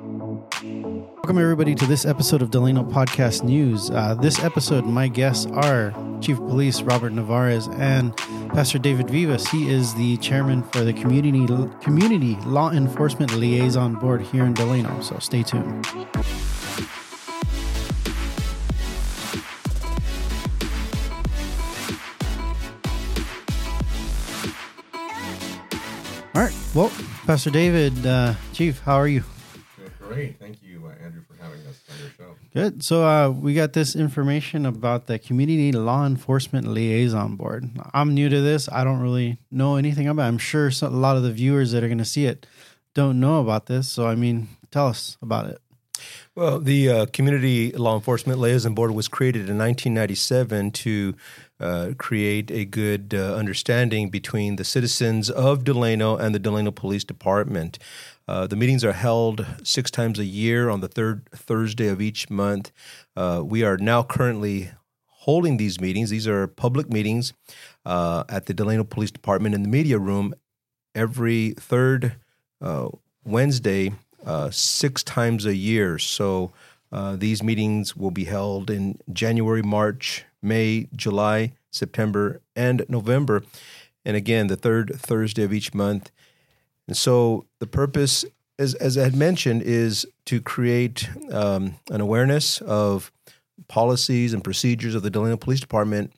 Welcome, everybody, to this episode of Delano Podcast News. Uh, this episode, my guests are Chief of Police Robert Nevarez and Pastor David Vivas. He is the chairman for the Community Community Law Enforcement Liaison Board here in Delano. So stay tuned. All right. Well, Pastor David, uh, Chief, how are you? Great. Thank you, uh, Andrew, for having us on your show. Good. So uh, we got this information about the Community Law Enforcement Liaison Board. I'm new to this. I don't really know anything about it. I'm sure some, a lot of the viewers that are going to see it don't know about this. So, I mean, tell us about it. Well, the uh, Community Law Enforcement Liaison Board was created in 1997 to uh, create a good uh, understanding between the citizens of Delano and the Delano Police Department. Uh, the meetings are held six times a year on the third Thursday of each month. Uh, we are now currently holding these meetings. These are public meetings uh, at the Delano Police Department in the media room every third uh, Wednesday, six times a year. So these meetings will be held in January, March, May, July, September, and November. And again, the third Thursday of each month. And so the purpose, as, as I had mentioned, is to create um, an awareness of policies and procedures of the Delano Police Department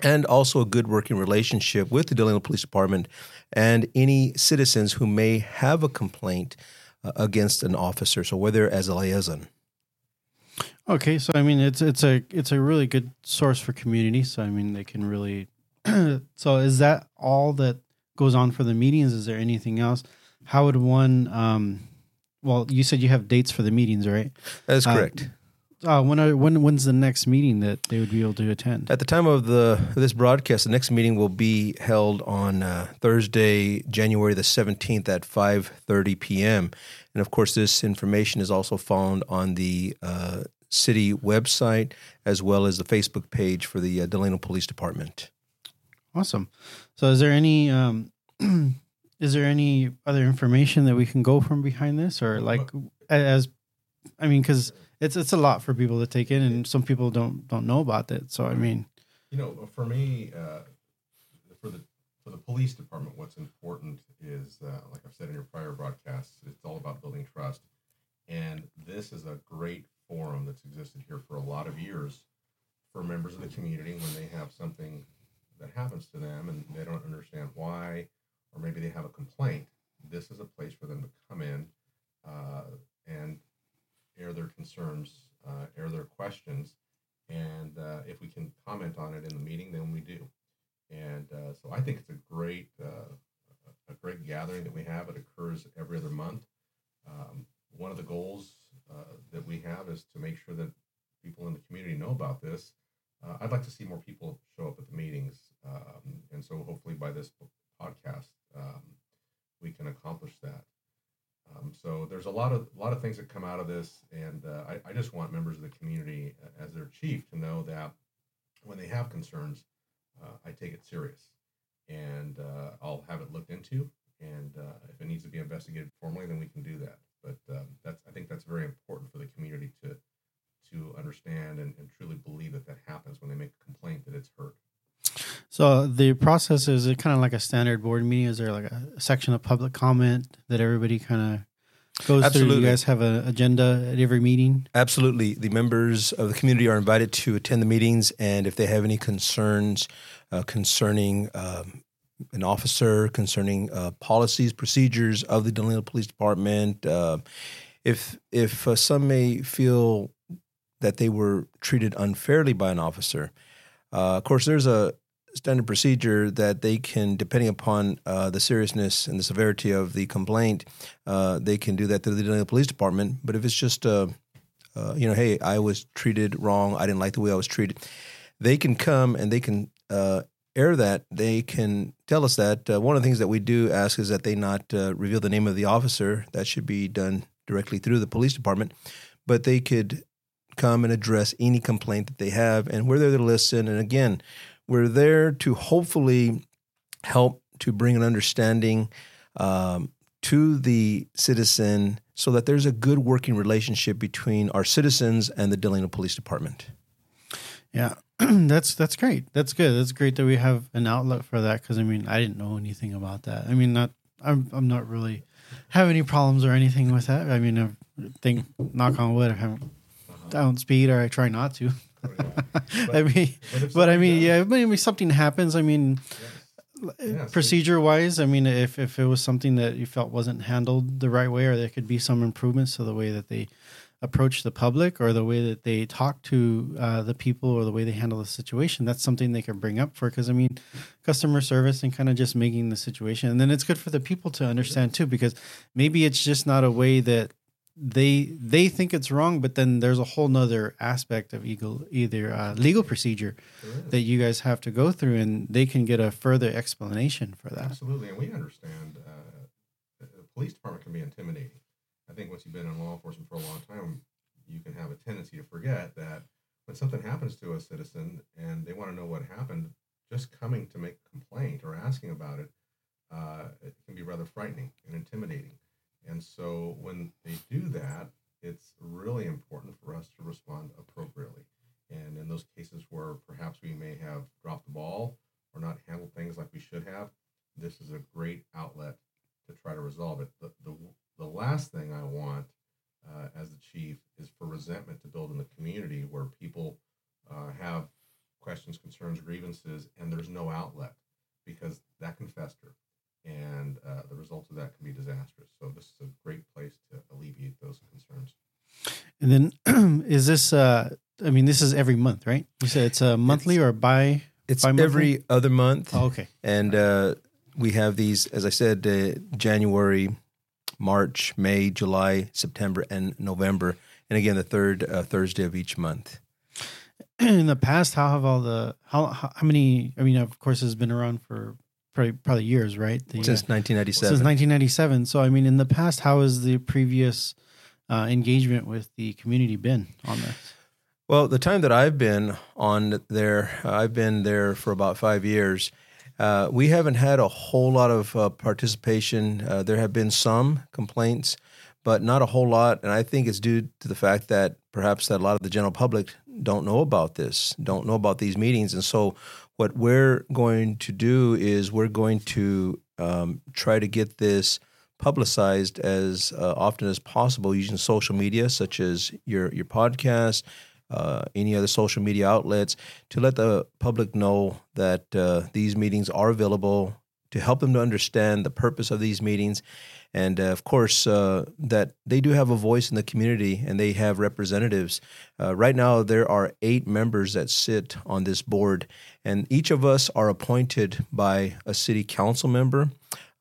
and also a good working relationship with the Delano Police Department and any citizens who may have a complaint uh, against an officer. So whether as a liaison. Okay, so I mean it's it's a it's a really good source for community. So I mean they can really. so is that all that goes on for the meetings? Is there anything else? How would one? Um, well, you said you have dates for the meetings, right? That is correct. Uh, uh, when are, when when's the next meeting that they would be able to attend? At the time of the this broadcast, the next meeting will be held on uh, Thursday, January the seventeenth at five thirty p.m. And of course, this information is also found on the uh, city website as well as the Facebook page for the uh, Delano Police Department. Awesome. So, is there any um, is there any other information that we can go from behind this, or like as I mean, because it's it's a lot for people to take in, and some people don't don't know about it. So, I mean, you know, for me, uh, for the for the police department, what's important is, uh, like I've said in your prior broadcasts, it's all about building trust, and this is a great forum that's existed here for a lot of years for members of the community when they have something that happens to them and they don't understand why, or maybe they have a complaint. This is a place for them to come in uh, and air their concerns, uh, air their questions, and uh, if we can comment on it in the meeting, then we do. And uh, so I think it's a great, uh, a great gathering that we have. It occurs every other month. Um, one of the goals uh, that we have is to make sure that people in the community know about this. Uh, I'd like to see more people show up at the meetings, um, and so hopefully by this podcast um, we can accomplish that. Um, so there's a lot of a lot of things that come out of this, and uh, I, I, just want members of the community, uh, as their chief, to know that when they have concerns, uh, I take it serious, and uh, I'll have it looked into, and if it needs to be investigated formally, then we can do that. But um, that's I think that's very important for the community to to understand and, and truly believe that that happens when they make a complaint that it's heard. So the process is it kind of like a standard board meeting? Is there like a section of public comment that everybody kind of goes Absolutely. through? You guys have an agenda at every meeting? Absolutely. The members of the community are invited to attend the meetings, and if they have any concerns uh, concerning um, an officer concerning uh, policies, procedures of the Delano Police Department. Uh, if if uh, some may feel that they were treated unfairly by an officer, uh, of course, there's a standard procedure that they can, depending upon uh, the seriousness and the severity of the complaint, uh, they can do that through the Police Department. But if it's just, you know, hey, I was treated wrong, I didn't like the way I was treated, they can come and they can air that, they can tell us that. Uh, one of the things that we do ask is that they not uh, reveal the name of the officer. That should be done directly through the police department. But they could come and address any complaint that they have, and we're there to listen. And again, we're there to hopefully help to bring an understanding um, to the citizen so that there's a good working relationship between our citizens and the Delano Police Department. Yeah, that's that's great. That's good. That's great that we have an outlet for that because I mean I didn't know anything about that. I mean not I'm I'm not really have any problems or anything with that. I mean I think knock on wood I haven't don't speed or I try not to. I mean, but I mean, does- yeah, I mean, something happens, I mean, procedure wise, I mean, if, if it was something that you felt wasn't handled the right way, or there could be some improvements to the way that they approach the public or the way that they talk to uh, the people or the way they handle the situation, that's something they can bring up for. Because I mean, customer service and kind of just making the situation, and then it's good for the people to understand too, because maybe it's just not a way that they they think it's wrong, but then there's a whole nother aspect of legal either uh, legal procedure that you guys have to go through, and they can get a further explanation for that. Absolutely, and we understand uh, the the police department can be intimidating. I think once you've been in law enforcement for a long time, you can have a tendency to forget that when something happens to a citizen and they want to know what happened, just coming to make a complaint or asking about it, uh, it can be rather frightening and intimidating. And so when they do that, it's really important for us to respond appropriately. And in those cases where perhaps we may have dropped the ball or not handled things like we should have, this is a great outlet to try to resolve it. The, the, the last thing I want uh, as the chief is for resentment to build in the community where people uh, have questions, concerns, grievances, and there's no outlet because that can fester. And uh, the results of that can be disastrous. So, this is a great place to alleviate those concerns. And then, is this? Uh, I mean, this is every month, right? You said it's a monthly or bi. It's Bi-monthly? every other month. Oh, okay. And uh, we have these, as I said, uh, January, March, May, July, September, and November. And again, the third uh, Thursday of each month. In the past, how have all the how how, how many? I mean, of course, it's been around for probably probably years, right? The, uh, Since 1997. since 1997. So, I mean, in the past, how has the previous uh, engagement with the community been on this? Well, the time that I've been on there, uh, I've been there for about five years. Uh, we haven't had a whole lot of uh, participation. Uh, there have been some complaints, but not a whole lot. And I think it's due to the fact that perhaps that a lot of the general public don't know about this, don't know about these meetings. And so, what we're going to do is we're going to um, try to get this publicized as uh, often as possible using social media, such as your your podcast, uh, any other social media outlets, to let the public know that uh, these meetings are available, to help them to understand the purpose of these meetings, and uh, of course uh, that they do have a voice in the community and they have representatives. Uh, right now, there are eight members that sit on this board, and each of us are appointed by a city council member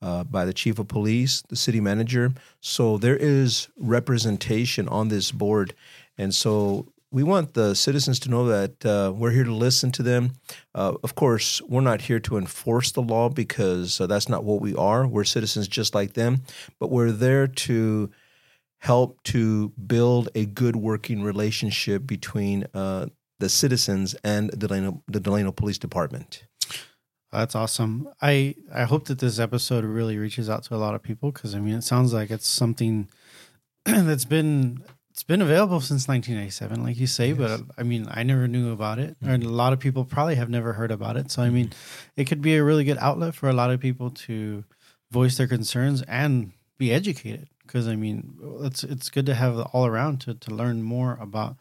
uh, by the chief of police, the city manager. So there is representation on this board. And so we want the citizens to know that uh, we're here to listen to them. Uh, of course, we're not here to enforce the law because uh, that's not what we are. We're citizens just like them, but we're there to help to build a good working relationship between uh, the citizens and the Delano, the Delano Police Department. That's awesome. I I hope that this episode really reaches out to a lot of people because I mean, it sounds like it's something that's been it's been available since 1997, like you say. But uh, I mean, I never knew about it, mm-hmm. and a lot of people probably have never heard about it. So I mean, mm-hmm. it could be a really good outlet for a lot of people to voice their concerns and be educated. Because I mean, it's it's good to have all around to to learn more about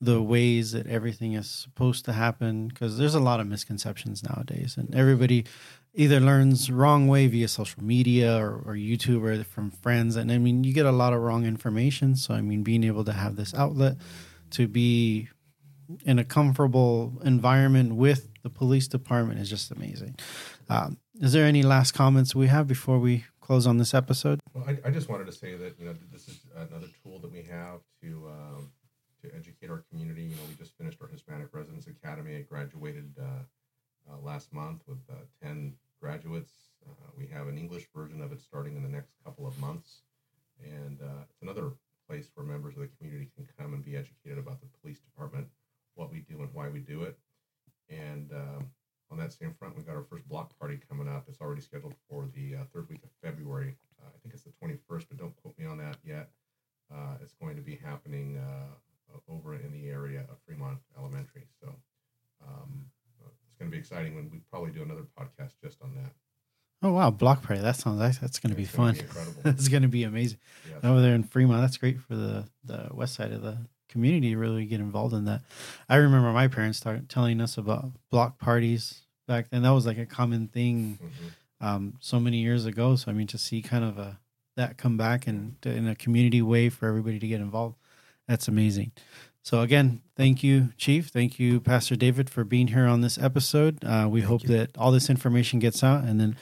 the ways that everything is supposed to happen because there's a lot of misconceptions nowadays and everybody either learns wrong way via social media or, or youtube or from friends and i mean you get a lot of wrong information so i mean being able to have this outlet to be in a comfortable environment with the police department is just amazing. Um, is there any last comments we have before we close on this episode? Well, I, I just wanted to say that you know this is another tool that we have to um, to educate our community. You know, we just finished our Hispanic Residence Academy. It graduated uh, uh, last month with uh, ten graduates. Uh, we have an English version of it starting in the next couple of months, and it's another place where members of the community can come and be educated about the police department, what we do and why we do it. And um, on that same front, we've got our first block party coming up. It's already scheduled for the uh, third week of February. Uh, I think it's the 21st, but don't quote me on that yet. uh, it's going to be happening uh, over in the area of Fremont Elementary. So um, it's going to be exciting when we probably do another podcast just on that. Oh wow, block party. That sounds that's, that's going to be fun. That's going to be amazing. Yes. over there in Fremont. That's great for the the west side of the community to really get involved in that. I remember my parents start telling us about block parties back then. That was like a common thing Mhm. um, so many years ago. So I mean, to see kind of a that come back and to- in a community way for everybody to get involved, that's amazing. So again, thank you, Chief. Thank you, Pastor David, for being here on this episode. Uh, we hope you. that all this information gets out, and then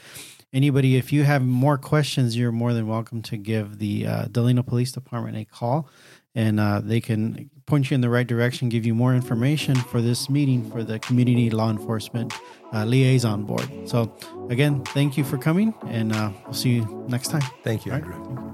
anybody, if you have more questions, you're more than welcome to give the uh, Delano Police Department a call, and uh, they can point you in the right direction, give you more information for this meeting for the Community Law Enforcement uh, Liaison Board. So, again, thank you for coming, and uh, we'll see you next time. Thank you, All? Andrew. Thank you.